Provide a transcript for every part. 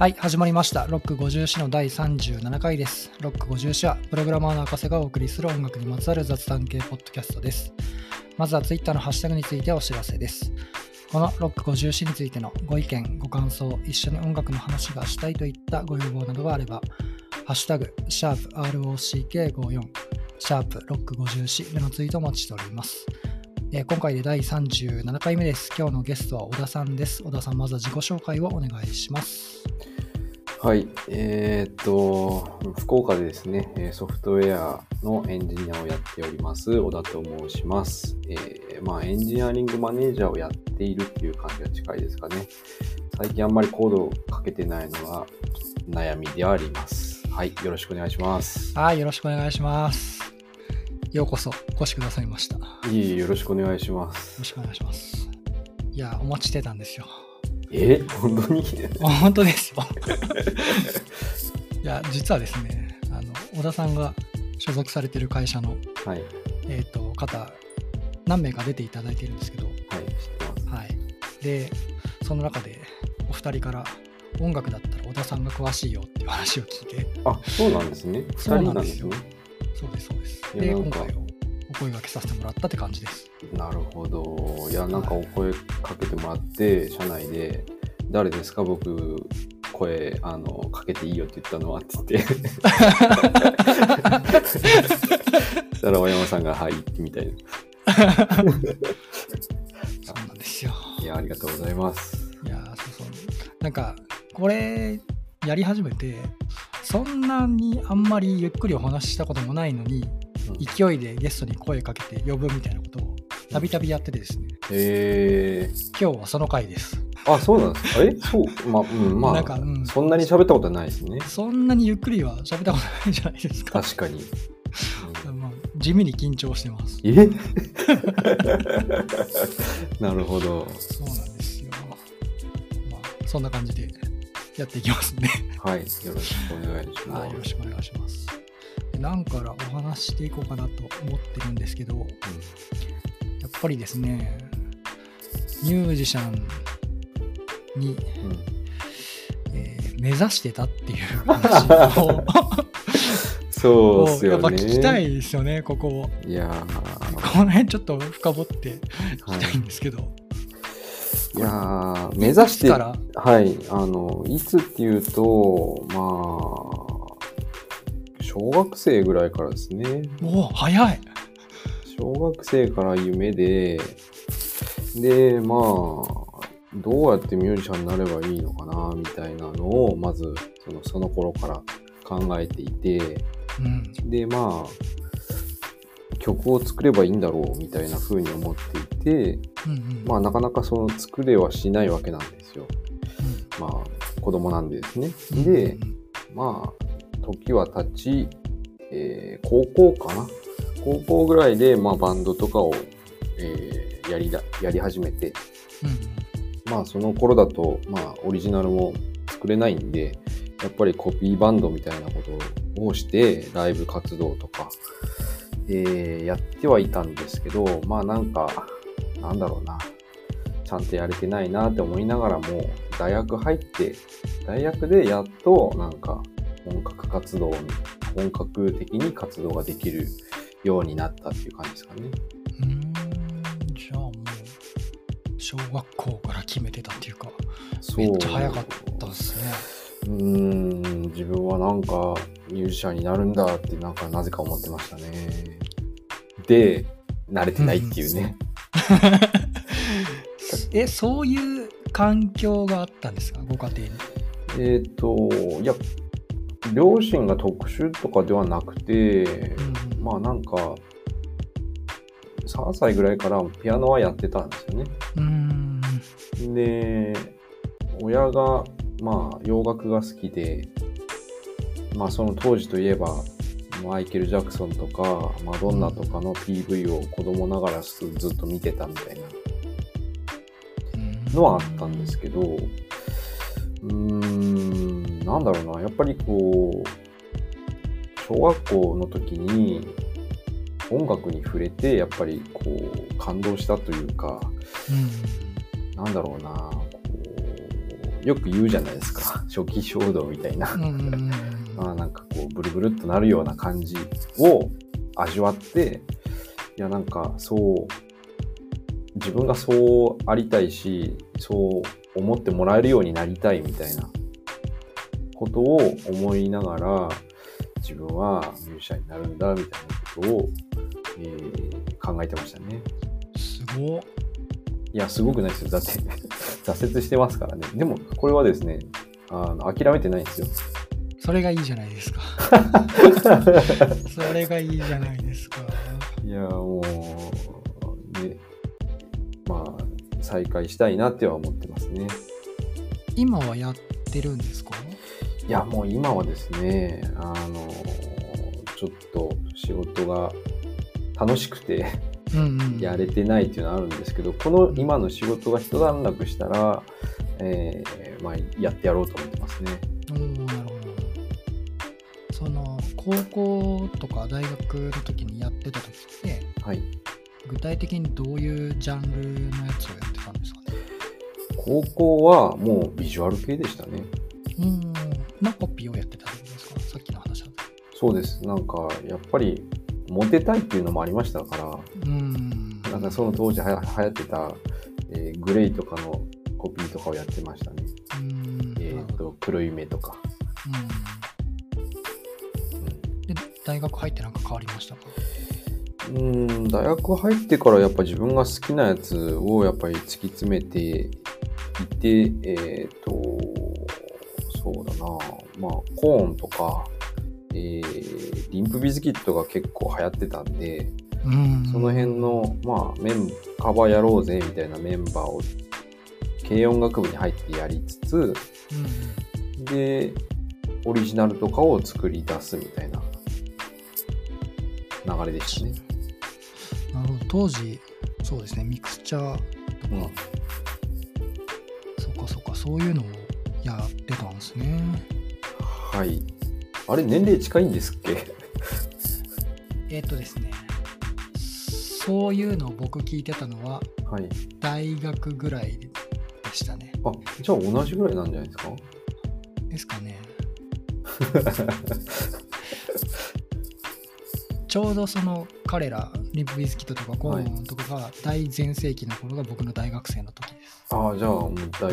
はい、始まりました。ロック50詩の第37回です。ロック50詩は、プログラマーの赤瀬がお送りする音楽にまつわる雑談系ポッドキャストです。まずは Twitter のハッシュタグについてお知らせです。このロック50詩についてのご意見、ご感想、一緒に音楽の話がしたいといったご要望などがあれば、ハッシュタグ、シャープ ROCK54、シャープロック50詩でのツイートをお待ちしております。えー今回で第37回目です。今日のゲストは小田さんです。小田さん、まずは自己紹介をお願いします。はい、えーっと、福岡でですね、えーソフトウェアのエンジニアをやっております、小田と申します。えーまあ、エンジニアリングマネージャーをやっているっていう感じが近いですかね。最近あんまりコードをかけてないのが悩みではあります。はい、よろしくお願いします。はい、よろしくお願いします。ようこそお越しくださいました。よいえいえ、よろしくお願いしますろ。しくお願いします。いや、お待ちしてたんですよ。え？本当に？本当ですよ。いや、実はですね、あの小田さんが所属されてる会社の、はい、えー、と方、何名か出ていただいてるんですけど、はい。はい。で、その中でお二人から音楽だったら小田さんが詳しいよっていう話を聞いて、あ、そうなんですね。そう二人なんんですすね。そうです、そうです。で、今回おお声掛けさせてもらったって感じです。なるほど。いや、なんかお声かけてもらって、社内で、誰ですか？僕、声、あの、かけていいよって言ったのはって言って。そしたら、大山さんが、はい、みたいな。そうなんですよ。いや、ありがとうございます。いやーそうそう。なんか、これ、やり始めて、そんなにあんまりゆっくりお話ししたこともないのに、うん勢いでゲストに声かけて呼ぶみたいなことをたびたびやっててですね、え今日はその回です。ー、あ、そうなんですかえ？そう、まあ、うん、まあ、なんかうんそんなに喋ったことはないですね。そんなにゆっくりは喋ったことないじゃないですか。確かに。う んまあ、地味に緊張してます。え？なるほど。そうなんですよ。まあ、そんな感じでやっていきますね。はい、よろしくお願いします。はい、よろしくお願いします。で何からお話ししていこうかなと思ってるんですけど、やっぱりですね、ミュージシャンに、うんうんえー目指してたっていう話を そうっすよね。やっぱ聞きたいですよね、ここを。いやこの辺ちょっと深掘ってー、聞きたいんですけど。いやー目指して、はい、あの、いつっていうと、まあ、小学生ぐらいからですね。おお、早い。小学生から夢で、で、まあ、どうやってミュージシャンになればいいのかな、みたいなのを、まず、その、その頃から考えていて、うん。で、まあ、曲を作ればいいんだろう、みたいな風に思っていて、うんうん。まあ、なかなかその作れはしないわけなんですよ。まあ、子供なんでですね。うんでうん、まあ、時は経ち、えー高校かな？高校ぐらいで、まあ、バンドとかを、えーやりだ、やり始めて、うん。まあ、その頃だと、まあ、オリジナルも作れないんで、やっぱりコピーバンドみたいなことをして、ライブ活動とか、えーやってはいたんですけど、まあなんか、なんだろうな、ちゃんとやれてないなって思いながらも、大学入って、大学でやっとなんか本格活動に、本格的に活動ができるようになったっていう感じですかね。うん。じゃあもう、小学校から決めてたっていうか、そうめっちゃ早かったですね。うーん、自分はなんかミュージシャンになるんだってなんかなぜか思ってましたね。で、慣れてないっていうね。え、そういう環境があったんですか、ご家庭に。えっ、と、いや、両親が特殊とかではなくて、うんまあなんか、3歳ぐらいからピアノはやってたんですよね。で、親が、まあ洋楽が好きで、まあその当時といえば、マイケル・ジャクソンとか、マドンナとかの PV を子供ながらずっと見てたみたいなのはあったんですけど、うーん、なんだろうな、やっぱりこう、小学校の時に音楽に触れて、やっぱりこう、感動したというか、うん。なんだろうな、よく言うじゃないですか。初期衝動みたいな。まあなんかこう、ブルブルっとなるような感じを味わって、いやなんかそう、自分がそうありたいし、そう思ってもらえるようになりたいみたいなことを思いながら、自分はミュージシャンになるんだみたいなことを、えー考えてましたね。すごっいや、すごくないですよ。だって、挫折してますからね。でも、これはですね、あの諦めてないんですよ。それがいいじゃないですか。それがいいじゃないですか。いや、もう、ね、まあ、再開したいなっては思ってますね。今はやってるんですか？いや、もう今はですね、あの、ちょっと仕事が楽しくてうんうん。やれてないっていうのはあるんですけど、この今の仕事が一段落したら、えーまあ、やってやろうと思ってますね。おーなるほど。その、高校とか大学の時にやってた時って、はい。具体的にどういうジャンルのやつをやってたんですかね？高校はもうビジュアル系でしたね。うん。のコピーをやってたんですか？さっきの話だと。そうです。なんか、やっぱり、モテたいっていうのもありましたから、うん。なんかその当時はや流行ってた、えーグレイとかのコピーとかをやってましたね。うん。えっ、と、黒い目とか。うん。で、大学入ってなんか変わりましたか？うん、うん大学入ってからやっぱ自分が好きなやつをやっぱり突き詰めていて、えっ、と、まあ、コーンとか、えーリンプビズキットが結構流行ってたんで、うん。その辺の、まあ、メンカバーやろうぜみたいなメンバーを軽音楽部に入ってやりつつ、うん。で、オリジナルとかを作り出すみたいな流れでしたね。なるほど。当時、そうですね、ミクスチャーとか、うんそっかそっか、そういうのをやってたんですね。はい。あれ、年齢近いんですっけ？えっ、とですね、そういうのを僕聞いてたのは、はい。大学ぐらいでしたね。あ、じゃあ同じぐらいなんじゃないですか？ですかね。ちょうどその彼ら、リンプビズキットとかコーンとかが大全盛期の頃が僕の大学生の時です。ああ、じゃあもう大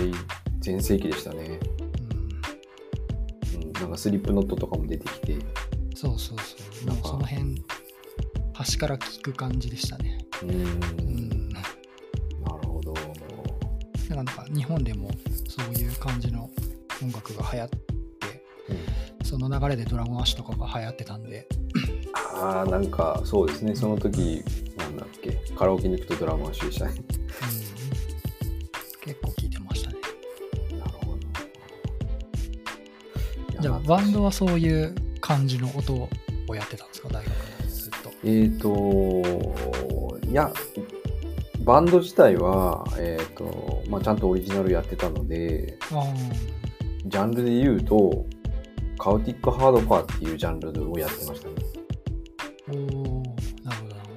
全盛期でしたね。スリップノットとかも出てきて。そうそうそう。なんかその辺、端から聞く感じでしたね。うんうん。なるほど。なんか日本でもそういう感じの音楽が流行って、うんその流れでドラゴンアッシュとかが流行ってたんで、ああ、なんかそうですね。その時、なんだっけ、カラオケに行くとドラマン集でしたね。じゃあバンドはそういう感じの音をやってたんですか？大学でずっと。えーと、いや、バンド自体は、えーとまあ、ちゃんとオリジナルやってたので、あジャンルで言うと、カウティックハードコアっていうジャンルをやってましたね。あ、おーなるほどなる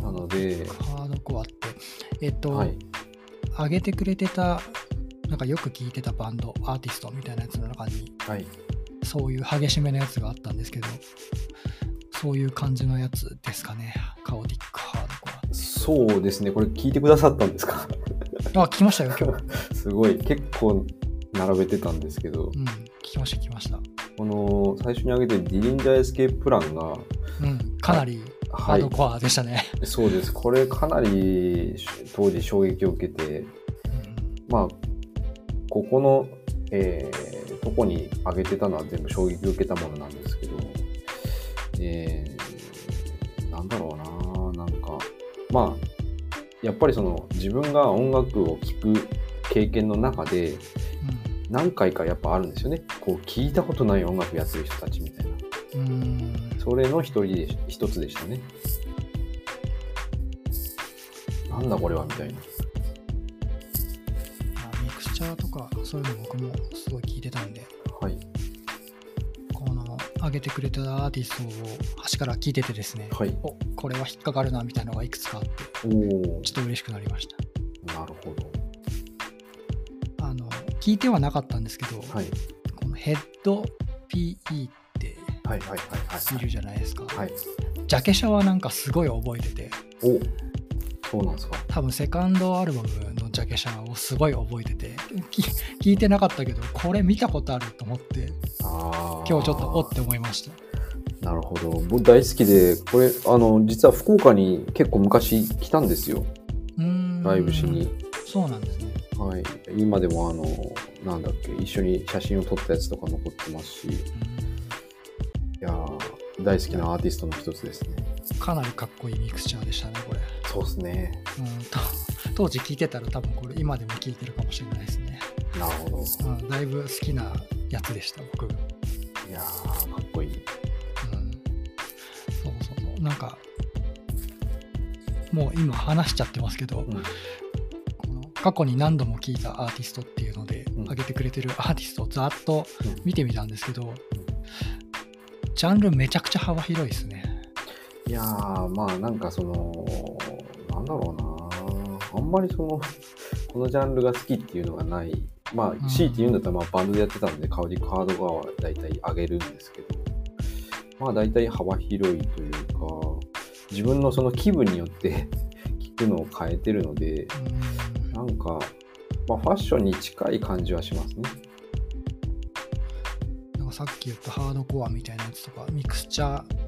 ほど。なのでハードコアって、えっと、はい。上げてくれてた、なんかよく聞いてたバンド、アーティストみたいなやつの中に、はい。そういう激しめのやつがあったんですけど、そういう感じのやつですかね。カオティックハードコそうですね。これ聞いてくださったんですか？ア。あ、聞きましたよ、今日。すごい。結構並べてたんですけど、うん、聞きました、聞きました。この最初に挙げてディリンジャーエスケーププランが、うん、かなりハはいード、コアでしたね。そうです。これかなり当時衝撃を受けて、うんまあ、ここの、えーとこに挙げてたのは全部衝撃を受けたものなんですけど、えーなんだろうな、なんか、まあ、やっぱりその自分が音楽を聴く経験の中で何回かやっぱあるんですよね。こう聞いたことない音楽やってる人たちみたいな。それの一人で一つでしたね。なんだこれはみたいな。まあミクスチャーとかそういうの僕もすごい聞いてたんではい。この上げてくれたアーティストを端から聞いててですね、はい。おこれは引っかかるなみたいなのがいくつかあってちょっと嬉しくなりましたなるほど。聞いてはなかったんですけど、はい。このヘッド PE ってはいはいはいはいいるじゃないですか。はい。ジャケ写はなんかすごい覚えてて、おそうなんですか？多分セカンドアルバムのジャケ写をすごい覚えてて、き聞いてなかったけど、これ見たことあると思って。今日ちょっとおって思いました。なるほど。僕大好きで、これ、あの、実は福岡に結構昔来たんですよ。ライブしに。。そうなんですね。はい。今でもあの、なんだっけ、一緒に写真を撮ったやつとか残ってますし、いやー大好きなアーティストの一つですね。かなりかっこいいミクスチャーでしたね、これ。そうですね。うん、と 当時聞いてたら多分これ今でも聞いてるかもしれないですね。なるほど。うん、だいぶ好きなやつでした、僕。うん、いやーかっこいい。そうそうそう。なんか、もう今話しちゃってますけど、うん。この過去に何度も聞いたアーティストっていうので、うん上げてくれてる アーティストをざっとうん見てみたんですけど、ジャンルめちゃくちゃ幅広いですね。いやーまあなんかその、なんだろうなあんまりその、このジャンルが好きっていうのがない。まうんあ、強いて言うんだったら、まあ、バンドでやってたんで、カウリカード側は大体上げるんですけど、まあ、大体幅広いというか、自分のその気分によって 聞くのを変えてるので、うんなんか、まあ、ファッションに近い感じはしますね。なんかさっき言ったハードコアみたいなやつとか、ミクスチャー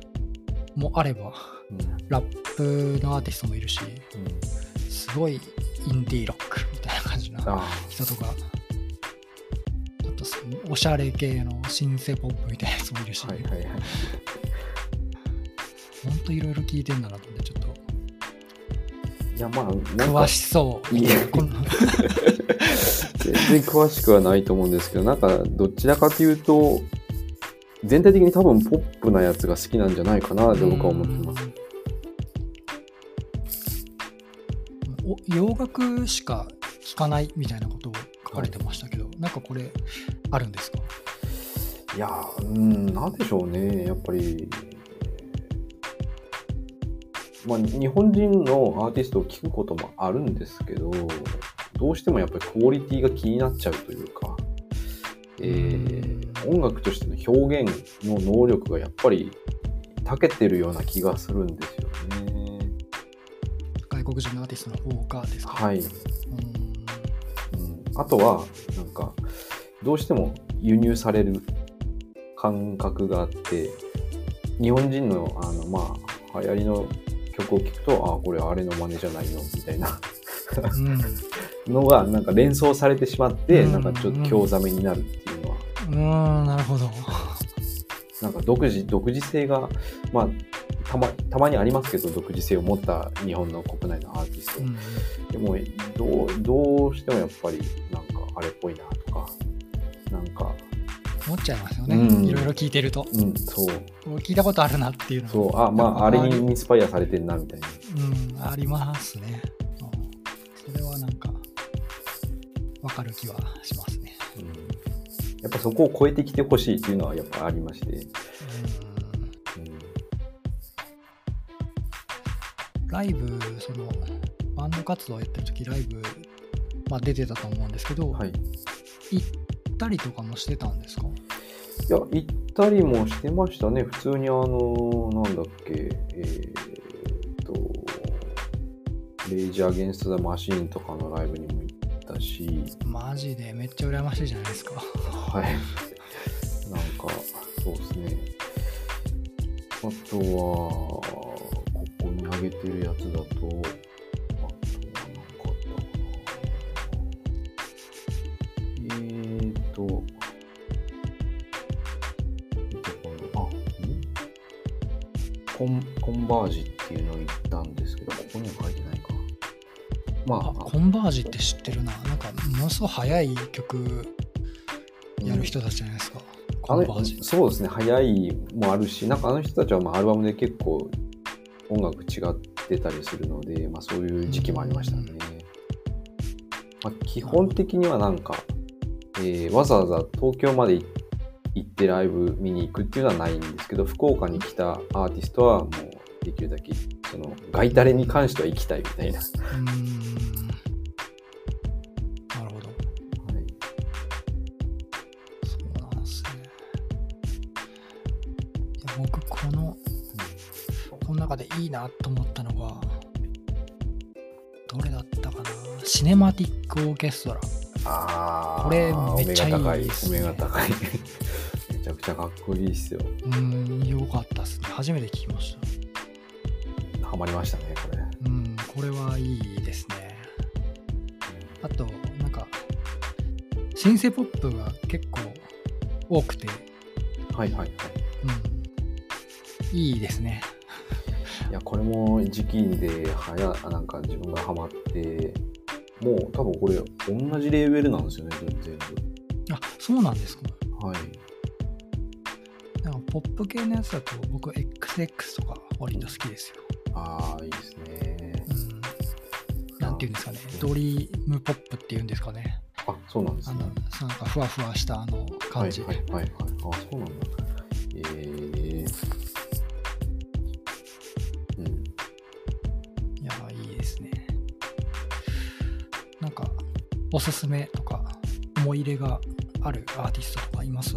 もあれば、うん。ラップのアーティストもいるし、うん、すごいインディーロックみたいな感じなあ人とか、あとそのおしゃれ系のシンセポップみたいなやつもいるし、あ、はいはいはい。ほんといろいろ聞いてんだなと思って、ちょっといや、まあ、詳しそう。いや全然詳しくはないと思うんですけど、なんかどちらかというと、全体的に多分ポップなやつが好きなんじゃないかなって僕は思ってます。うんお洋楽しか聴かないみたいなことを書かれてましたけど、なんかこれあるんですか？いやー、うん、なんでしょうね、やっぱり。まあ、日本人のアーティストを聴くこともあるんですけど、どうしてもやっぱりクオリティが気になっちゃうというか、えー音楽としての表現の能力がやっぱり長けてるような気がするんですよね。外国人のアーティストの方がですか？はい。うん。うんあとは、なんか、どうしても輸入される感覚があって、日本人の、あの、まあ、流行りの曲を聴くと、あ、これあれの真似じゃないのみたいな。うん。のが、なんか連想されてしまって、うん。なんかちょっと興ざめになるっていううーんなるほど。なんか独自、独自性が、まあ、たまたまにありますけど、独自性を持った日本の国内のアーティスト。うんでもどう、どうしてもやっぱり、なんかあれっぽいなとか、なんか、思っちゃいますよね。うんいろいろ聞いてると。うん、そう、聞いたことあるなっていうのそう、あ、まあ、あれにインスパイアされてんな、みたいな。うん、ありますね。うんそれはなんか、わかる気はしますやっぱそこを超えてきてほしいっていうのはやっぱありまして、ライブ、その、バンド活動やってる時ライブ、まあ、出てたと思うんですけど、はい。行ったりとかもしてたんですか？いや、行ったりもしてましたね。普通にあの、なんだっけ、えーっと、レイジー・アゲンスト・ザ・マシーンとかのライブにも行ったし、マジでめっちゃ羨ましいじゃないですか。はい。なんか、そうですね。あとは、ここに上げてるやつだと、あとは何かあったかな。えーと、あ、んコンコンバージっていうのを言ったんですけど、ここには書いてないか。まあ、あ、コンバージって知ってるな。なんか、ものすごい速い曲やる人たちじゃないですか。あのコンバージ。そうですね、早いもあるし、なんかあの人たちはまあアルバムで結構音楽違ってたりするので、まあ、そういう時期もありましたね。まあ、基本的にはなんか、えーわざわざ東京まで行ってライブ見に行くっていうのはないんですけど、福岡に来たアーティストはもうできるだけ、その、ガイタレに関しては行きたいみたいな。なと思ったのが、どれだったかなシネマティックオーケストラ。ああ、これめっちゃいいですねお目が高い。お目が高い めちゃくちゃかっこいいっすよ。うん、よかったっすね。初めて聞きました。ハマりましたね、これ。うん、これはいいですね。あと、なんか、シンセポップが結構多くて、はいはいはい。うん、いいですね。いや、これも時期で、はや、なんか自分がハマって、もう多分これ同じレーベルなんですよね、全あ、そうなんですか。部。はい。なんかポップ系のやつだと僕 XX とか割と好きですよ。ああ、いいですね。うん。なんていうんですかね。ドリームポップっていうんですかね。あ、そうなんですね。なんかふわふわしたあの感じ。はいはいはいはい。あ、そうなんだ。おすすめとか、思い入れがあるアーティストとかいます？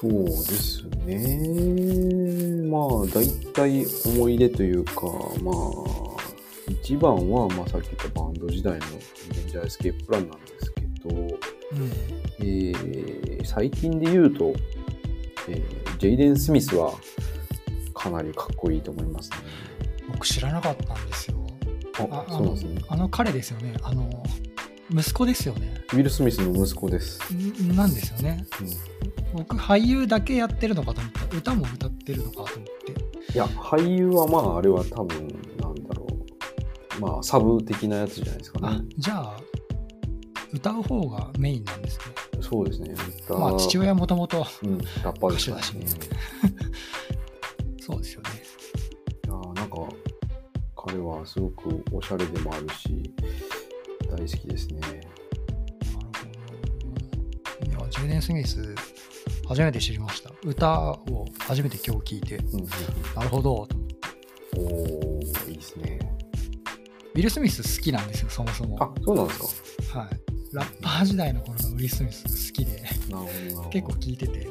そうですね。まあ、大体思い出というか、まあ、一番は、まあ、さっき言ったバンド時代のレンジャーエスケーププランなんですけど、うん。えー最近で言うと、えージェイデン・スミスはかなりかっこいいと思いますね。僕知らなかったんですよ。あ、あそうなんですね。あの彼ですよね。あの、息子ですよね。ウィル・スミスの息子です。んなんですよね。うん僕、俳優だけやってるのかと思った。歌も歌ってるのかと思って。いや、俳優はまあ、あれは多分、なんだろう。まあ、サブ的なやつじゃないですかあね。、じゃあ、歌う方がメインなんですね。そうですね。歌まあ、父親もともと、うん、ラッパーです歌手だしねすごくおしゃれでもあるし、大好きですね。なるほど。いや、ジェイデン・スミス、初めて知りました。歌を初めて今日聞いて、うんうんなるほど、おー、いいですね。ウィル・スミス好きなんですよ、そもそも。あ、そうなんですか？はい。ラッパー時代の頃のウィル・スミス好きで。結構聞いてて、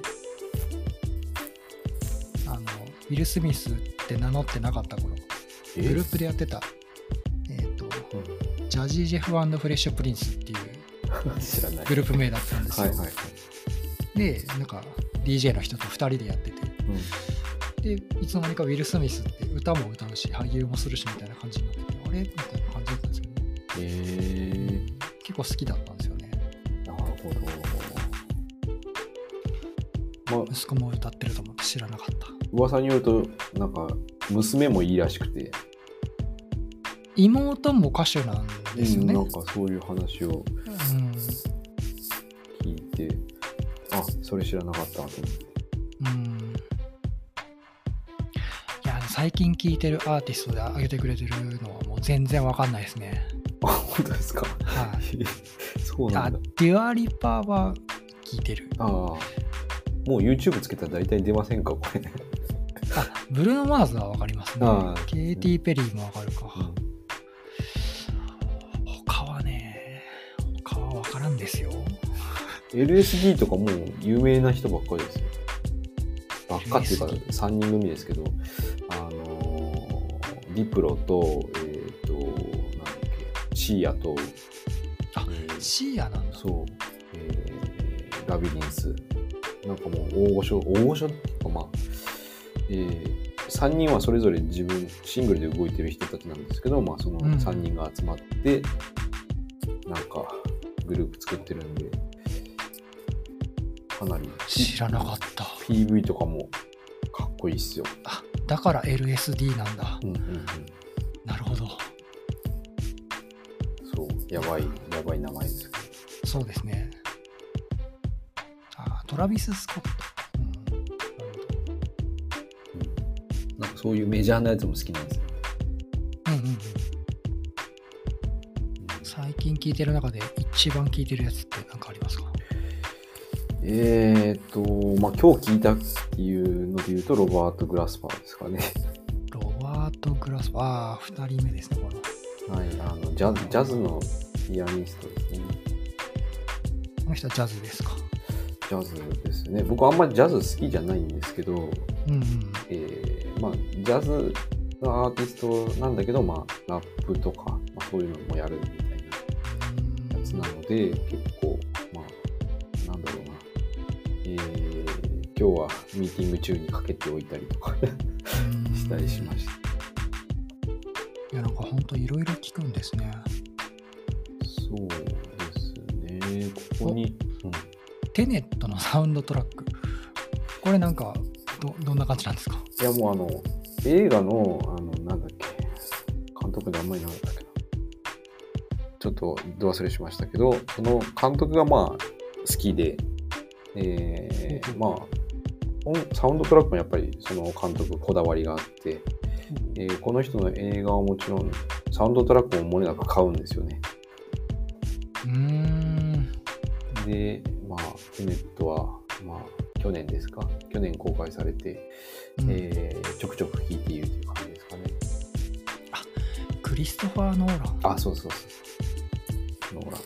あの、ウィル・スミスって名乗ってなかった頃、えグループでやってた、えっ、と、ジャジー・ジェフフレッシュ・プリンスっていう。グループ名だったんですよ。はいはいはい。で、なんか DJ の人と2人でやってて、うんで、いつの間にかウィル・スミスって歌も歌うし、俳優もするしみたいな感じになってて、あれ？みたいな感じだったんですけど、ね、え結構好きだったんですよね。ー、なるほど。まあ、息子も歌ってると思って知らなかった。噂によると、なんか、娘もいいらしくて、妹も歌手なんですよね。うんなんかそういう話をうん聞いて、あ、それ知らなかったと思って。うんいや最近聴いてるアーティストで上げてくれてるのはもう全然わかんないですね。あ、本当ですか？はい。そうなあんだ。デュアリパーは聴いてる。ああ。もう YouTube つけたら大体出ませんか、これ。あブルーノ・マーズはわかりますねああ。ケイティ・ペリーもわかるか。うん LSD とかもう有名な人ばっかりですよ。ばっかっていうか LSD 3人組ですけど、あのー、リプロと、えっ、と、なんだっけ、シーアと、あえーシーアなんだ。そう、えーラビリンス。なんかもう大御所、大御所っていうかまあ、えー、3人はそれぞれ自分、シングルで動いてる人たちなんですけど、まあそのうん3人が集まって、なんかグループ作ってるんで、かなり知らなかった。PV とかもかっこいいっすよ。あ、だから LSD なんだ。うんうんうん。なるほど。そう、やばい、やばい名前ですけど。そうですね。あ、トラビス・スコット。うん、なんかそういうメジャーなやつも好きなんですよ。うんうんうん。最近聴いてる中で一番聴いてるやつって何かありますか？えーっと、まあ、今日聞いたっていうので言うと、ロバート・グラスパーですかね。ロバート・グラスパー。ああ、二人目ですね、この。はい、あのジャズ、ジャズのピアニストですね。この人はジャズですか？ジャズですね。僕あんまりジャズ好きじゃないんですけど、うんうん。えーまあ、ジャズのアーティストなんだけど、まあ、ラップとか、まあ、そういうのもやるみたいなやつなので、結構、はミーティング中にかけておいたりとかしたりしました。いや、なんか本当いろいろ聞くんですね。そうですね。ここに、うん、テネットのサウンドトラック。これなんか、どどんな感じなんですか？いや、もうあの、映画の、あの、なんだっけ、監督であんまりなかったっけな。ちょっと、ど忘れしましたけど、その監督がまあ、好きで、えー、まあ、サウンドトラックもやっぱりその監督こだわりがあって、えーこの人の映画はもちろんサウンドトラックももれなく買うんですよね。うーん。で、まあ、テネットは、まあ、去年ですか？去年公開されて、うんえーちょくちょく聴いているという感じですかね。クリストファー・ノーラン。あ、そうそうそう。ノーラン。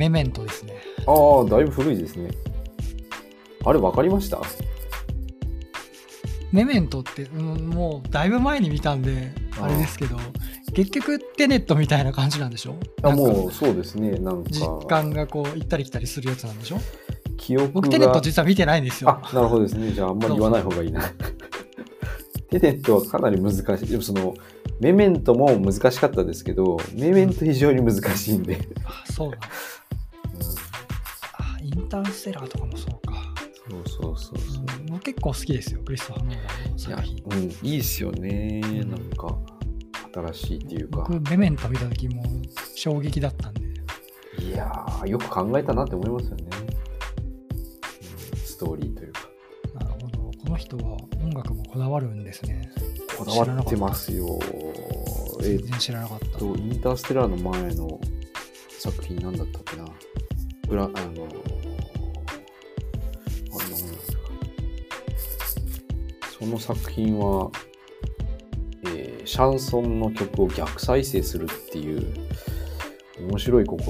メメントですね。ああ、だいぶ古いですね。あれ、わかりました？メメントって、うんもうだいぶ前に見たんで、あれですけど、結局テネットみたいな感じなんでしょ？あもう、そうですね。なんか、実感がこう行ったり来たりするやつなんでしょ？記憶が。僕テネット実は見てないんですよ。あ、なるほどですね。じゃあ、あんまり言わない方がいいな。テネットはかなり難しい。でも、その、メメントも難しかったですけど、メメント非常に難しいんで。あそうなんだ。あインターステラーとかもそうか。そうそうそうそう。う結構好きですよ、クリストファー・ノーランの作品。、うん、いいっすよね。んなんか、新しいっていうか。僕、メメント見た時も衝撃だったんで。いやー、よく考えたなって思いますよね。うんストーリーというか。なるほど。この人は音楽もこだわるんですね。こだわってますよ。全然知らなかった。と、インターステラーの前の作品なんだったっけな。ブラ、あの、その作品は、えーシャンソンの曲を逆再生するっていう面白い試みで、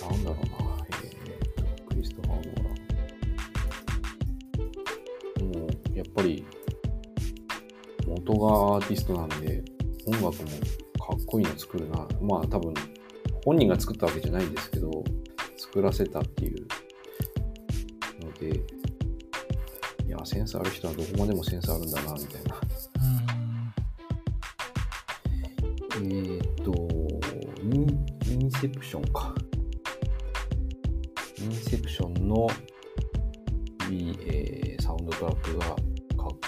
なんだろうな、えー、クリストファー・ノーラン。もう、やっぱり、元がアーティストなんで、音楽もかっこいいの作るな。まあ多分、本人が作ったわけじゃないんですけど、作らせたっていうので、センスある人はどこまでもセンスあるんだな、みたいな。えっ、とイン、インセプションか。インセプションの、いいえーサウンドトラックがかっ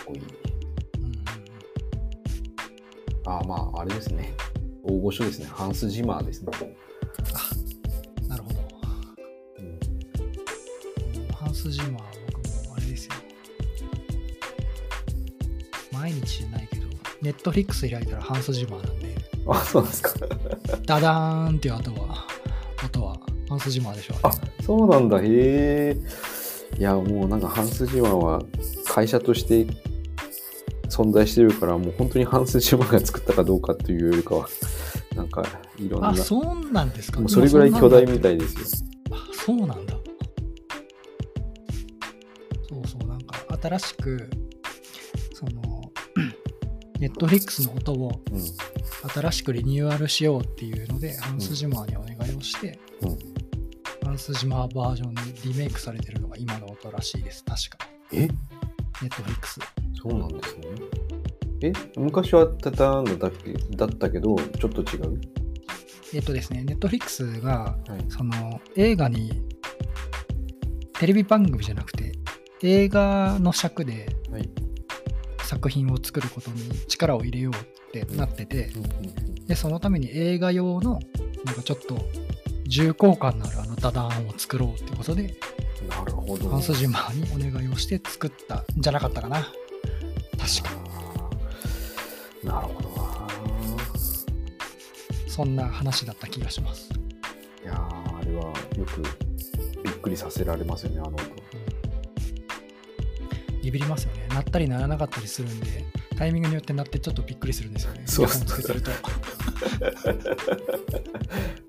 こいい。あ、まあ、あれですね。大御所ですね。ハンス・ジマーですね。ットフリックス開いたらハンス・ジマーなんで、あ、そうなんですか。ダダーンっていう後は、音はハンス・ジマーでしょ。あ、そうなんだ。へえ。いや、もうなんかハンス・ジマーは会社として存在してるから、もう本当にハンス・ジマーが作ったかどうかっていうよりかは、なんかいろんな。あ、そうなんですか。もうそれぐらい巨大みたい。いですよ。あ、そうなんだ。そうそう、なんか新しく、トフリックスの音をうん。新しくリニューアルしようっていうので、ハンス・ジマーにお願いをして、うんハンス・ジマーバージョンにリメイクされてるのが今の音らしいです、確か。え？ネットフリックス。そうなんですね。え？昔はタターンだけだったけど、ちょっと違う？えっとですね、ネットフリックスが、はい。その映画に、テレビ番組じゃなくて、映画の尺ではい。作品を作ることに力を入れようってなってて、うんうんで、そのために映画用の、なんかちょっと重厚感のあるあのダダーンを作ろうってことで、うんなるほど。ハンス・ジマーにお願いをして作ったんじゃなかったかな。確か。なるほどな。そんな話だった気がします。いやーあれはよくびっくりさせられますよね、あの音。ビビりますよね。鳴ったり鳴らなかったりするんで、タイミングによってなってちょっとびっくりするんですよね。そう。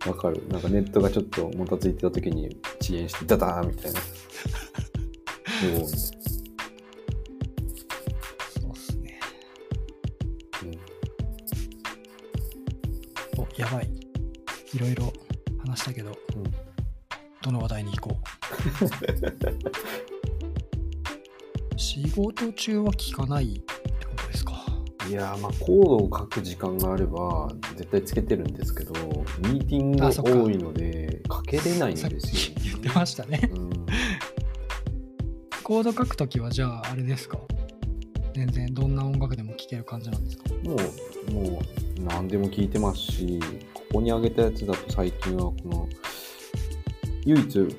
わかる。なんかネットがちょっともたついてた時に遅延してダダーンみたいな。おーそうっ中は聞かないってことですか？いやーまあコードを書く時間があれば絶対つけてるんですけどミーティングあそっか多いので書けれないんですよ、き言ってましたね。うん。コード書くときはじゃああれですか？全然どんな音楽でも聴ける感じなんですか？もうもう何でも聞いてますしここにあげたやつだと最近はこの唯一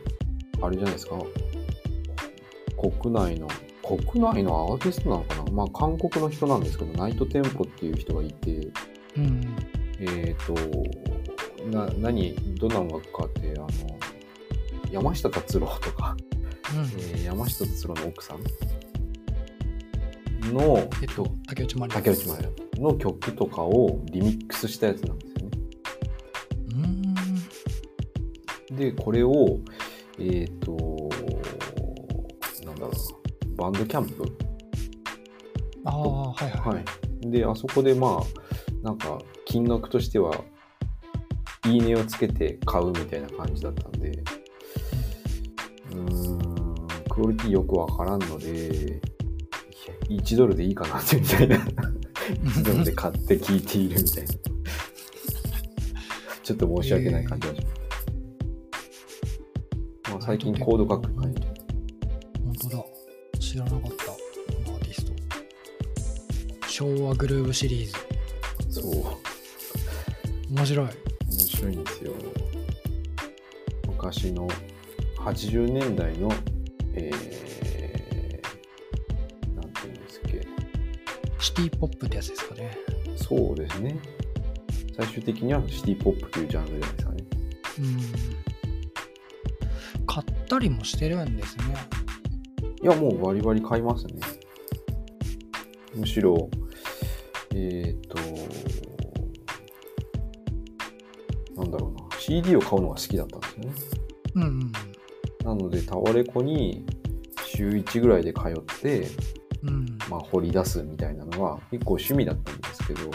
あれじゃないですか？国内の国内のアーティストなのかな？まあ韓国の人なんですけどナイトテンポっていう人がいてうん。えっ、とな何どんな音楽かってあの山下達郎とか、うん。えー山下達郎の奥さんのえっと、竹内まりや。竹内まりやの曲とかをリミックスしたやつなんですよね。うーん。で、これを、えっ、と、なんだろうな、バンドキャンプ？ああ、はいはい。はい。で、あそこでまあ、なんか、金額としては、いいねをつけて買うみたいな感じだったんで、うーん、クオリティよくわからんので、いや1ドルでいいかなってみたいな。1ドルで買って聞いているみたいな。ちょっと申し訳ない感じがします。まあ、最近コード書く。はい昭和グルーヴシリーズ。そう。面白い。面白いんですよ昔の80年代のえー、なんていうんですっけシティポップってやつですかね。そうですね最終的にはシティポップというジャンルじゃないですかねうん。買ったりもしてるんですね。いやもうバリバリ買いますねむしろえっ、となんだろうな CD を買うのが好きだったんですよねうんうんなのでタワレコに週1ぐらいで通ってうん。まあ、掘り出すみたいなのが結構趣味だったんですけど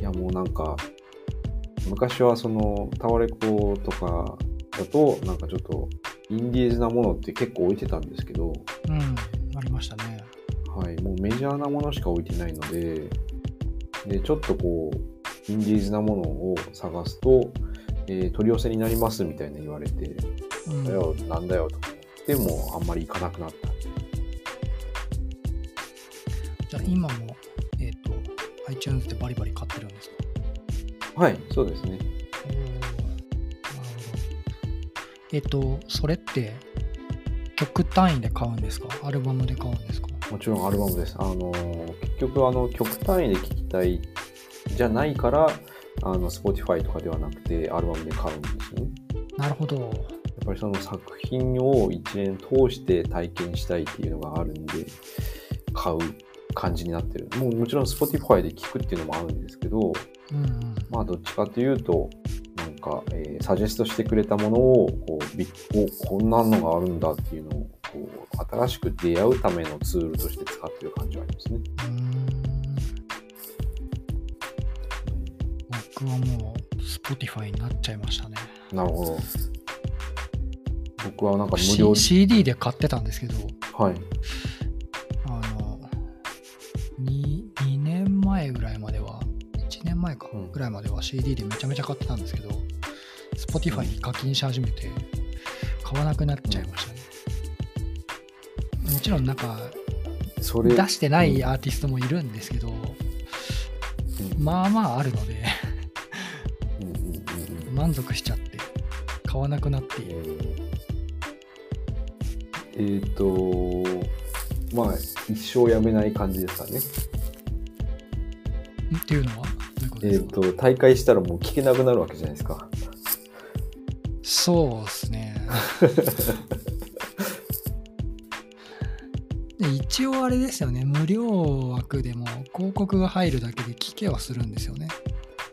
いやもうなんか昔はそのタワレコとかだとなんかちょっとインディーズなものって結構置いてたんですけど、うん。ありましたね。はい、もうメジャーなものしか置いてないのででちょっとこうインディーズなものを探すと、えー取り寄せになりますみたいな言われてうん。だよなんだよと。思ってもあんまり行かなくなった。じゃあ今も、えっ、と、iTunes でバリバリ買ってるんですか？はいそうですね。えっ、と、それって曲単位で買うんですか？アルバムで買うんですか？もちろんアルバムです。あのー結局あの曲単位で聴きたいじゃないからあの Spotify とかではなくてアルバムで買うんですよね。なるほど。やっぱりその作品を一年通して体験したいっていうのがあるんで買う感じになってる。もうもちろん Spotify で聴くっていうのもあるんですけど、うんうん。まあどっちかというとなんか、えーサジェストしてくれたものをこうびおこんなのがあるんだっていうのをこう新しく出会うためのツールとして使ってる感じはありますね。僕はもう Spotify になっちゃいましたね。なるほど。僕はなんか無料 C、CD で買ってたんですけど、はい。あの、2, 2年前ぐらいまでは、1年前かうんぐらいまでは CD でめちゃめちゃ買ってたんですけど、Spotify に課金し始めて、買わなくなっちゃいましたね。もちろんなんか、それ、出してないアーティストもいるんですけど、うんまあまああるので、うんうんうんうん満足しちゃって、買わなくなっている。えーえーと、まあ、一生やめない感じですかね。ん？っていうのは？どういうことえっ、ですか、と、大会したらもう聞けなくなるわけじゃないですか。そうですね。一応あれですよね、無料枠でも広告が入るだけで聞けはするんですよね。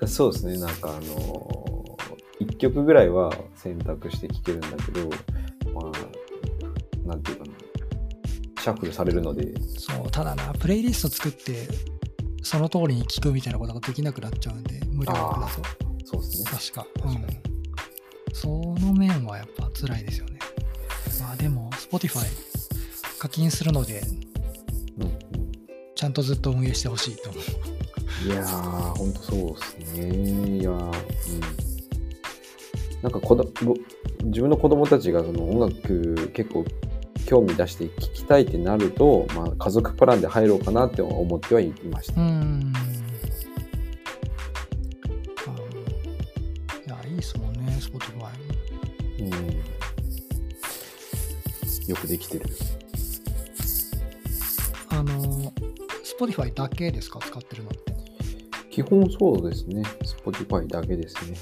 そうですね、なんかあのー、1曲ぐらいは選択して聴けるんだけど、まあ、なんていうかな、シャッフルされるので。そう、ただな、プレイリスト作って、その通りに聞くみたいなことができなくなっちゃうんで、無料枠だと。そうですね。確か。う確かん。その面はやっぱ辛いですよね。まあでも、Spotify 課金するので、ちゃんとずっと運営してほしいと思う。いやー、ほんとそうですね。いやー、うん。なんか子どぼ自分の子供たちがその音楽結構興味出して聴きたいってなると、まあ、家族プランで入ろうかなって思ってはいました。うーん。いや、いいですもんね、Spotify。うん。よくできてる。Spotify だけですか、使ってるのって。基本そうですね。Spotify だけですね。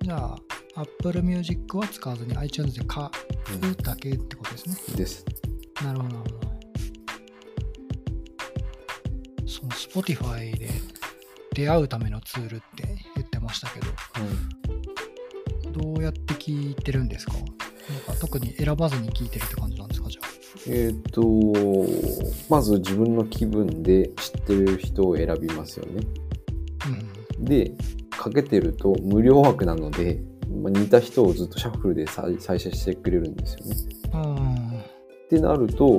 じゃあ、Apple Music は使わずに iTunes で買うだけってことですね。です。なるほど、なるほど。その Spotify で出会うためのツールって言ってましたけど、どうやって聞いてるんですか？なんか特に選ばずに聞いてるって感じ。えっ、と、まず自分の気分で知ってる人を選びますよね。うん。で、かけてると無料枠なので、まあ、似た人をずっとシャッフルで再再生してくれるんですよね。うん。ってなると、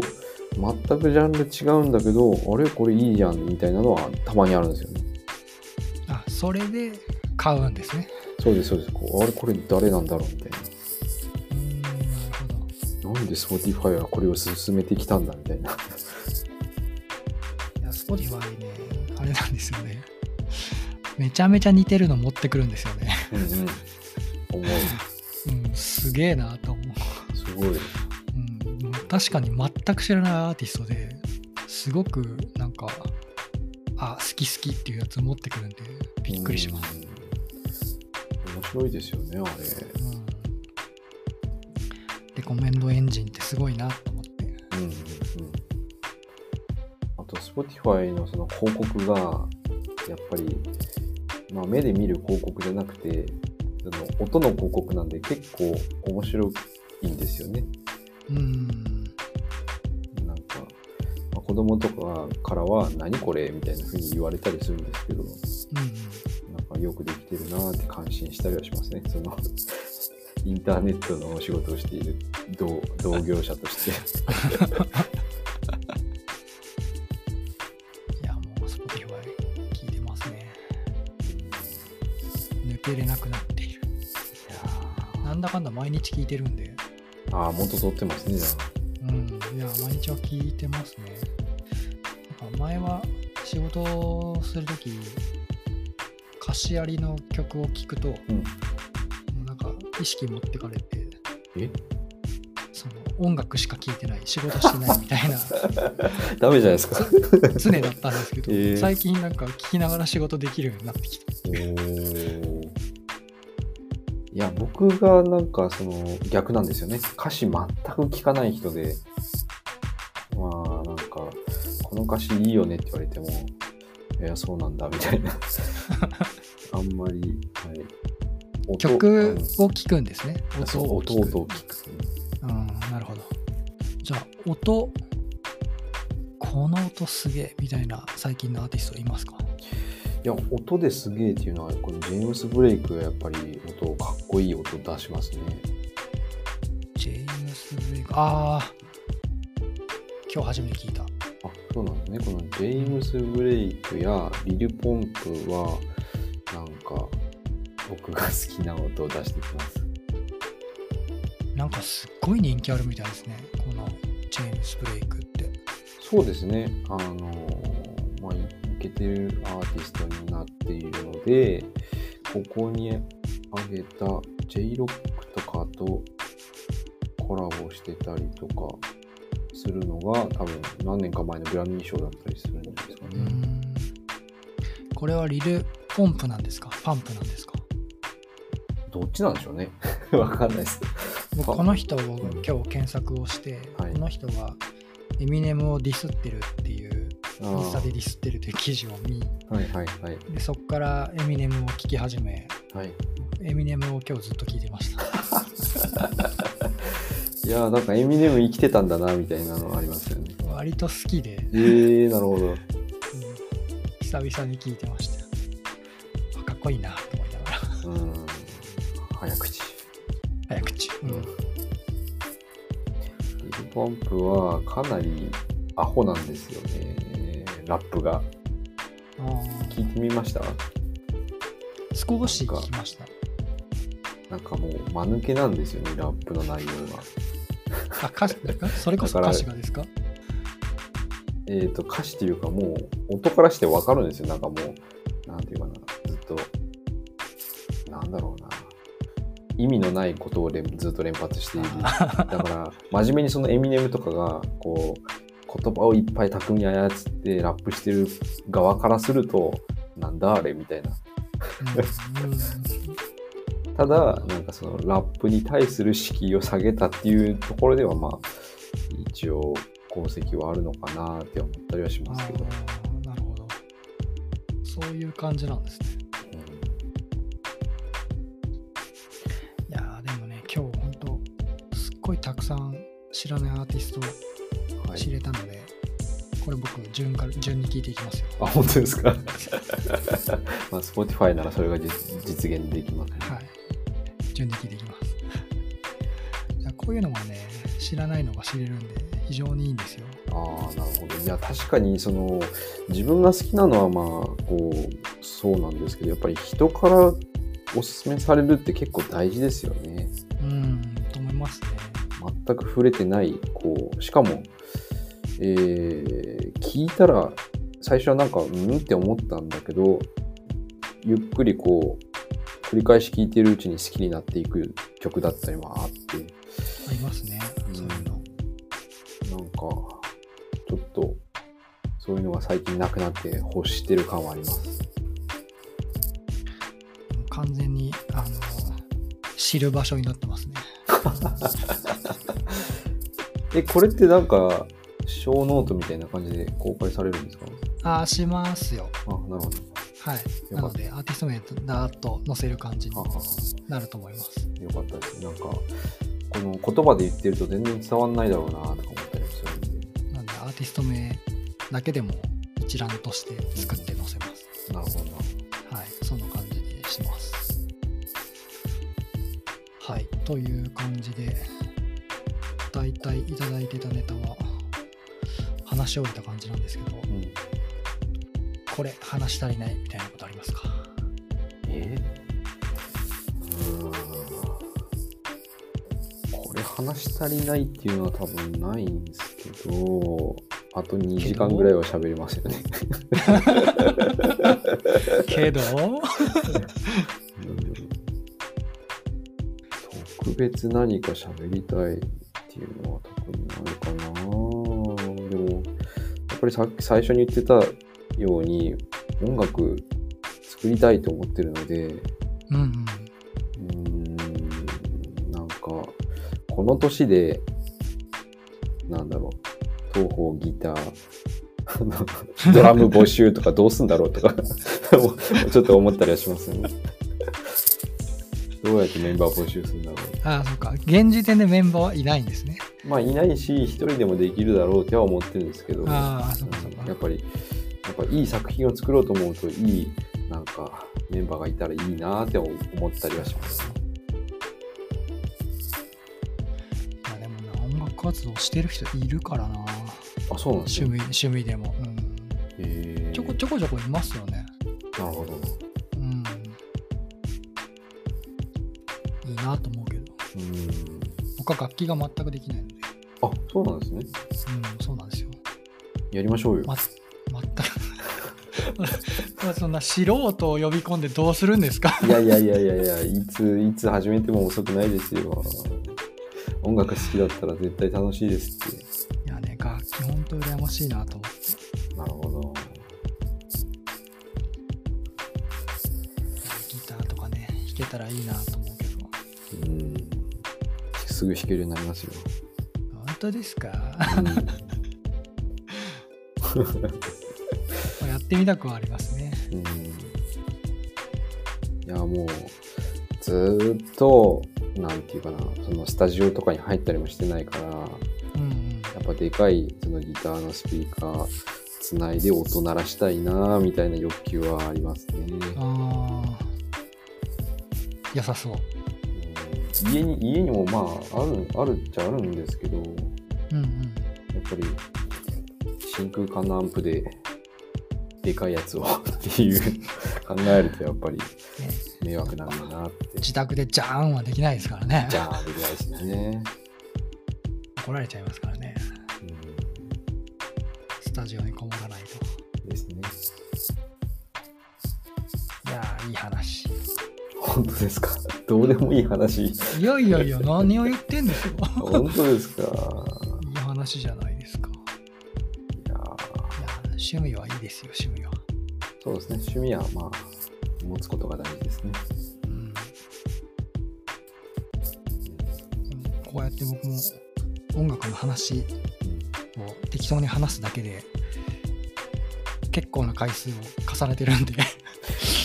全くジャンル違うんだけど、あれこれいいじゃんみたいなのはたまにあるんですよね。あ、それで買うんですね。そうです、そうです。こうあれこれ誰なんだろうみたいうん、な。な。なんで Spotify はこれを進めてきたんだみたいな。いや、Spotify ね、あれなんですよね。めちゃめちゃ似てるの持ってくるんですよね。うんうん。思うん、すげえなと思う。う。すごい。うん、確かに全く知らないアーティストですごくなんか、あ、好き好きっていうやつ持ってくるんで、びっくりします。うん。面白いですよね、あれ。コメンドエンジンってすごいなと思って。うんうんうん。あと、Spotify のその広告が、やっぱり、まあ、目で見る広告じゃなくて、その音の広告なんで結構面白いんですよね。うん。なんか、まあ、子供とかからは何これみたいな風に言われたりするんですけど、うん。なんかよくできてるなーって感心したりはしますね。そのインターネットのお仕事をしている同同業者として。いや、もう Spotify 聞いてますね。抜けれなくなっている。なんだかんだ毎日聞いてるんで、ああ、元取ってますね、じゃうん、いや、毎日は聞いてますね。なんか前は仕事をするとき、歌詞ありの曲を聴くと、うん意識持ってかれて、え？その音楽しか聴いてない、仕事してないみたいなあ。ダメじゃないですか。常だったんですけど、えー最近なんか聴きながら仕事できるようになってきた。いや、僕がなんかその逆なんですよね。歌詞全く聞かない人で、まあなんか、この歌詞いいよねって言われても、いや、そうなんだみたいな。あんまり、はい。音曲うんを聴くんですね。音を聴く。音を聞く。うん、なるほど。じゃあ、音、この音すげえみたいな最近のアーティストいますか？いや、音ですげえっていうのは、このジェームス・ブレイクがやっぱり音、かっこいい音出しますね。ジェームス・ブレイク。ああ、今日初めて聞いた。あ、そうなんですね。このジェームス・ブレイクやリル・ポンプは、僕が好きな音を出してきます。なんかすっごい人気あるみたいですね。このジェームス・ブレイクって。そうですね。あのーまあ、いけてるアーティストになっているので、ここに挙げた J-ROCK とかとコラボしてたりとかするのが、多分何年か前のグラミー賞だったりするんですかね。ん。これはリル・ポンプなんですか？パンプなんですか？どっちなんでしょうね。わかんないです。僕あこの人をん今日検索をして、はいこの人がエミネムをディスってるっていうあインスタでデーィスってるという記事を見はいはいはい。でそこからエミネムを聞き始めはい。エミネムを今日ずっと聞いてました いやーなんかエミネム生きてたんだなみたいなのありますよね。割と好きで、えー、なるほど。うん久々に聞いてましたあかっこいいなと思いながらうん。早口。早口、うんリルポンプはかなりアホなんですよね。ラップが。聞いてみました？少し聞きましたなんかもう間抜けなんですよね、ラップの内容が。あ歌詞ですかそれこそ歌詞がですか？えっ、と、歌詞というかもう音からしてわかるんですよ。なんかもう、意味のないことを連ずっと連発している。だから、真面目にそのエミネムとかが、こう、言葉をいっぱい巧みに操ってラップしてる側からすると、なんだあれみたいな。ただ、なんかそのラップに対する敷居を下げたっていうところでは、まあ、一応、功績はあるのかなって思ったりはしあますけど。ーなるほどそういう感じなんですねごいたくさん知らないアーティストうんはい知れたので、これ僕順から順に聞いていきますよあ、本当ですか？まあ、Spotify ならそれが実実現できますね。はい順に聞いていきますじゃあこういうのがね知らないのが知れるんで非常にいいんですよああ、なるほど。いや、確かに、その、自分が好きなのは、まあ、こう、そうなんですけど、やっぱり人からおすすめされるって結構大事ですよね。全く触れてない、こう、しかも、えー聞いたら、最初はなんか、うんって思ったんだけど、ゆっくりこう、繰り返し聴いてるうちに好きになっていく曲だったりもあって、ありますね、うん。そういうの。なんか、ちょっと、そういうのが最近なくなって欲してる感はあります。完全にあの知る場所になってますね え、これってなんか、小ノートみたいな感じで公開されるんですか？ああしますよ。あ、なるほど。はい。なのでアーティスト名とダーッと載せる感じになると思います。よかったです。なんか、この言葉で言ってると全然伝わんないだろうなとか思ったりもするんで。なんでアーティスト名だけでも一覧として作って載せます。なるほど。な。はい。そんな感じにします。はい。という感じで大体いただいてたネタは話し終えた感じなんですけどうん。これ話し足りないみたいなことありますか？え。これ話し足りないっていうのは多分ないんですけど、あと2時間ぐらいは喋れますよね。けど？うん特別何か喋りたいいうのは特にないかなでもやっぱりさっき最初に言ってたように音楽作りたいと思ってるのでうんうんーんなんかこの年でなんだろう東方ギター ドラム募集とかどうすんだろうとか ちょっと思ったりはしますよね。どうやってメンバー募集するんだろう。ああそうか現時点でメンバーはいないんですねまあいないし、一人でもできるだろうっては思ってるんですけど、ああそうかそうかうんやっぱり、やっぱいい作品を作ろうと思うと、いい、なんか、メンバーがいたらいいなって思ったりはします。いやでもな音楽活動してる人いるからなあ、そうなんですね。趣味趣味でも、うん、へーちょこちょこちょこいますよねなるほど。なと思うけどうん。僕は楽器が全くできないのであ、そうなんですね。うんそうなんですよやりましょうよ。ま全く まあそんな素人を呼び込んでどうするんですか？いやいやいやいやいや、いつ、いつ始めても遅くないですよ。音楽好きだったら絶対楽しいですって。いやね楽器ほんと羨ましいなとうん。すぐ弾けるようになりますよ。本当ですか？うん まあやってみたくはありますね。うん。いや、もう、ずーっと、なんていうかな、そのスタジオとかに入ったりもしてないから、うんうん。やっぱでかいそのギターのスピーカーつないで音鳴らしたいなみたいな欲求はありますね。ああ。良さそう。うん家に家にもまああるあるっちゃあるんですけど、やっうんうん。ぱり真空管のアンプででかいやつを っていう考えるとやっぱりね迷惑なんだなって。自宅でジャーンはできないですからね。じゃあできないですね。怒られちゃいますからね。スタジオにこもらないと。うん、ですね。いやー、いい話。本当ですか？どうでもいい話。いやいやいや、何を言ってんですよ。本当ですか。いい話じゃないですか。いやーいや、趣味はいいですよ、趣味は。そうですね。趣味はまあ持つことが大事ですね。うん。こうやって僕も音楽の話を適当に話すだけで、結構な回数を重ねてるんで、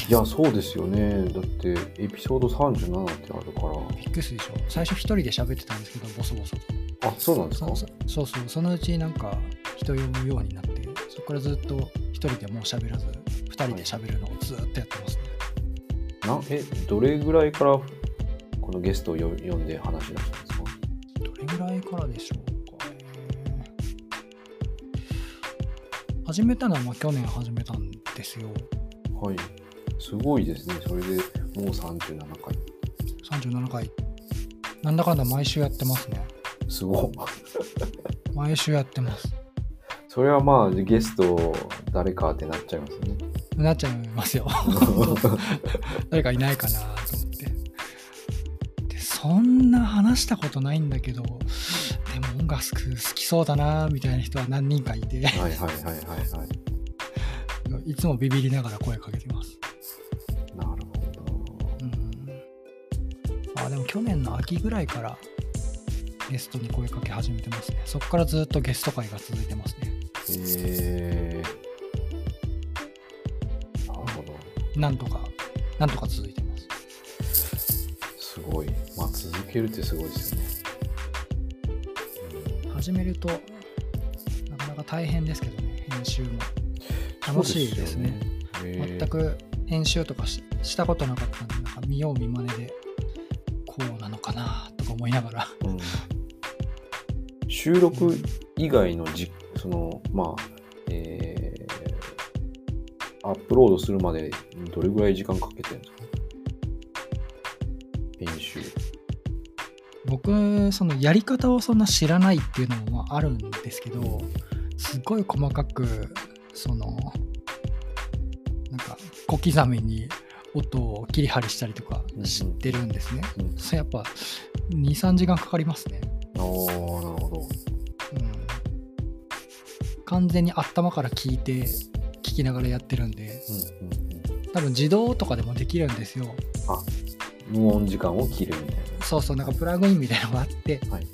いや、そうですよね。だって、エピソード37ってあるかびっくりするでしょ。最初一人で喋ってたんですけど、ボソボソ。あ、そうなんですか？そそうそう、そのうちなんか人呼ぶようになって、そこからずっと一人でもう喋らず、二人で喋るのをずっとやってますね。なえ、どれぐらいからこのゲストをよ呼んで話し出したんですか？どれぐらいからでしょうかね。始めたのはまあ去年始めたんですよ。はい。すごいですね。それでもう37回。37回。なんだかんだ毎週やってますね。すごい。毎週やってます。それはまあ、ゲスト誰かってなっちゃいますね。なっちゃいますよ。誰かいないかなと思って。で、そんな話したことないんだけど、でも音楽好きそうだなみたいな人は何人かいて、はいはいはいはいはい。いつもビビりながら声かけてます。あ、でも去年の秋ぐらいからゲストに声かけ始めてますね。そこからずっとゲスト会が続いてますね。えー。なるほど。なんとか、なんとか続いてます。すごい。まあ、続けるってすごいですよね。始めると、なかなか大変ですけどね、編集も。楽しいですね。ね。全く編集とかししたことなかったんで、なんか見よう見まねで、こうなのかなとか思いながら。うん収録以外のじ、その、まあ、えー、アップロードするまでどれぐらい時間かけてるんですか？編集。僕、そのやり方をそんな知らないっていうのもまああるんですけど、すごい細かく、その、なんか小刻みに音を切り張りしたりとか知ってるんですね。うん。それやっぱ2、3時間かかりますね。ああ、なるほど。うん。完全に頭から聞いて、聞きながらやってるんで、うんうんうん。多分自動とかでもできるんですよ。無音時間を切るみたいそうそう、なんかプラグインみたいなのがあって、な。はい。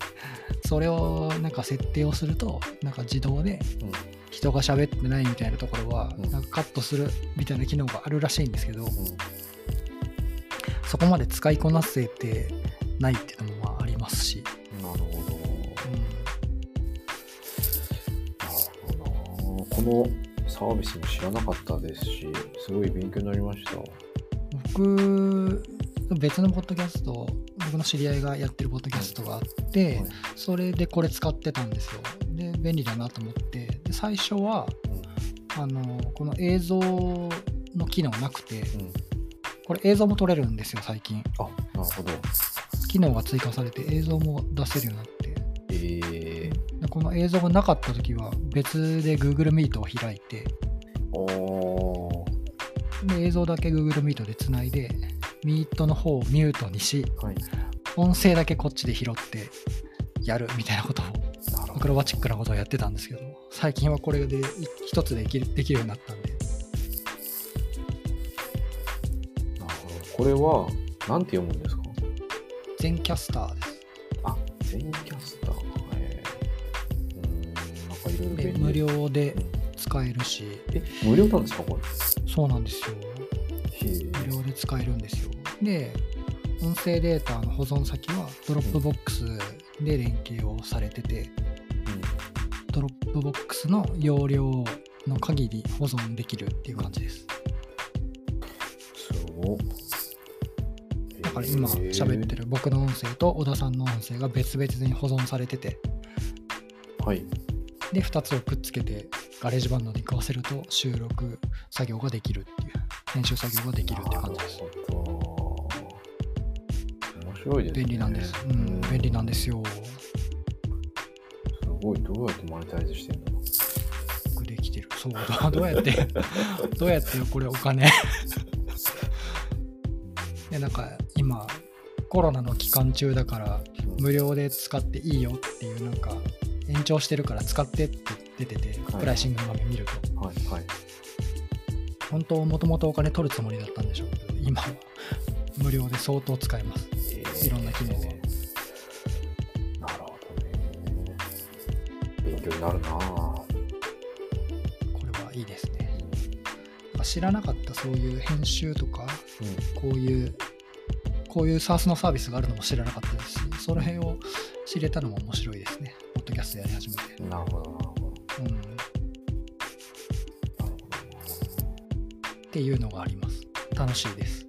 それをなんか設定をすると、なんか自動でうん。人が喋ってないみたいなところは、うんなんかカットするみたいな機能があるらしいんですけど、うんそこまで使いこなせてないっていうのもまあありますし、なるほど。うん、なるほどな。このサービスも知らなかったですし、すごい勉強になりました。僕、別のポッドキャスト、僕の知り合いがやってるポッドキャストがあって、はいそれでこれ使ってたんですよ。で、便利だなと思って、で最初は、あの、この映像の機能なくて、うん。うん。これ映像も撮れるんですよ、最近。あ、なるほど。機能が追加されて映像も出せるようになって。えー。でこの映像がなかった時は別で Google Meet を開いて。で映像だけ Google Meet でつないで、Meet の方をミュートにし、はい。音声だけこっちで拾ってやるみたいなことを、アクロバチックなことをやってたんですけど、最近はこれでい一つでできるできるようになったんで、これは、なんて読むんですか？全キャスターです。あ、 Zencastr。えー、うーん、なんかいろいろで便利無料でうん使えるし、え、無料なんですかこそうなんですよ。無料で使えるんですよ。で、音声データの保存先はドロップボックスで連携をされてて、ドロップボックスの容量の限り保存できるっていう感じです。すごっだから今喋ってる僕の音声と小田さんの音声が別々に保存されてて、はい。で、2つをくっつけて GarageBandに食わせると収録作業ができるっていう、編集作業ができるっていう感じです。面白いですね。便利なんです。うん、便利なんですよ。すごい。どうやってマネタイズしてんの？よくできてる。そう、どどうやって、どうやってこれお金 で、なんか今、コロナの期間中だから、無料で使っていいよっていう、なんか、延長してるから使ってって出てて、はいプライシングの画面見ると、はいはい。本当、もともとお金取るつもりだったんでしょうけど、今は無料で相当使えます。いろんな機能をなるほどね。勉強になるなぁ。これはいいですね。知らなかったそういう編集とか、こういう、こういう SARS のサービスがあるのも知らなかったですし、その辺を知れたのも面白いですね。ポッドキャストやり始めて。うん。なるほど、なるほど。うん。っていうのがあります。楽しいです。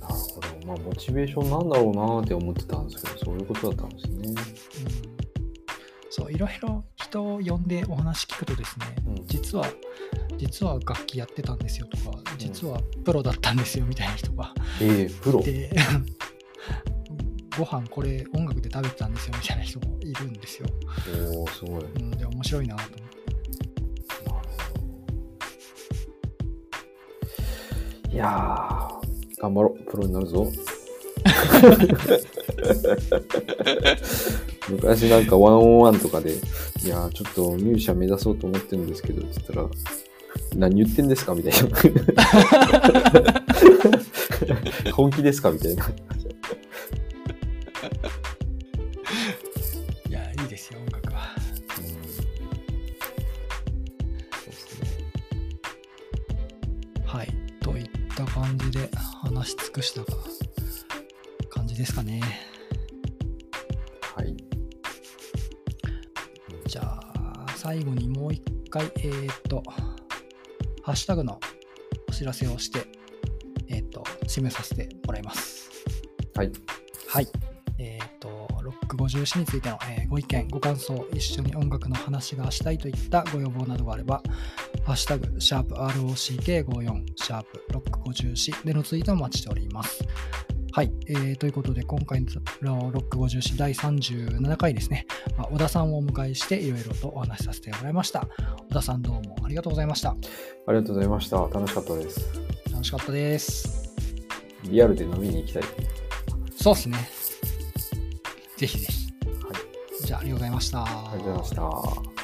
なるほど。まあ、モチベーションなんだろうなーって思ってたんですけど、そういうことだったんですね。うん。そう、いろいろ人を呼んでお話聞くとですね、うん実は、実は楽器やってたんですよとか、実はプロだったんですよみたいな人がえー、プロ。で ご飯これ音楽で食べてたんですよみたいな人もいるんですよ。おー、すごい。うん、で面白いなと思って。いやー、頑張ろう。プロになるぞ。昔なんかワンオンワンとかで、いやー、ちょっとミュージシャン目指そうと思ってるんですけど、って言ったら、何言ってんですか？みたいな。本気ですか？みたいな。せをして、えーっと、締めさせてもらいます。はい。はい。えっ、と、ロック54についての、えーご意見、ご感想、一緒に音楽の話がしたいといったご要望などがあれば、ハッシュタグ、シャープ ROCK54、シャープロック54でのツイートをお待ちしております。はい、えーということで、今回のロック54第37回ですね、まあ小田さんをお迎えしていろいろとお話しさせてもらいました。小田さんどうもありがとうございました。ありがとうございました。楽しかったです。楽しかったです。リアルで飲みに行きたい。そうですね。ぜひぜひ。はい。じゃあ、ありがとうございました。ありがとうございました。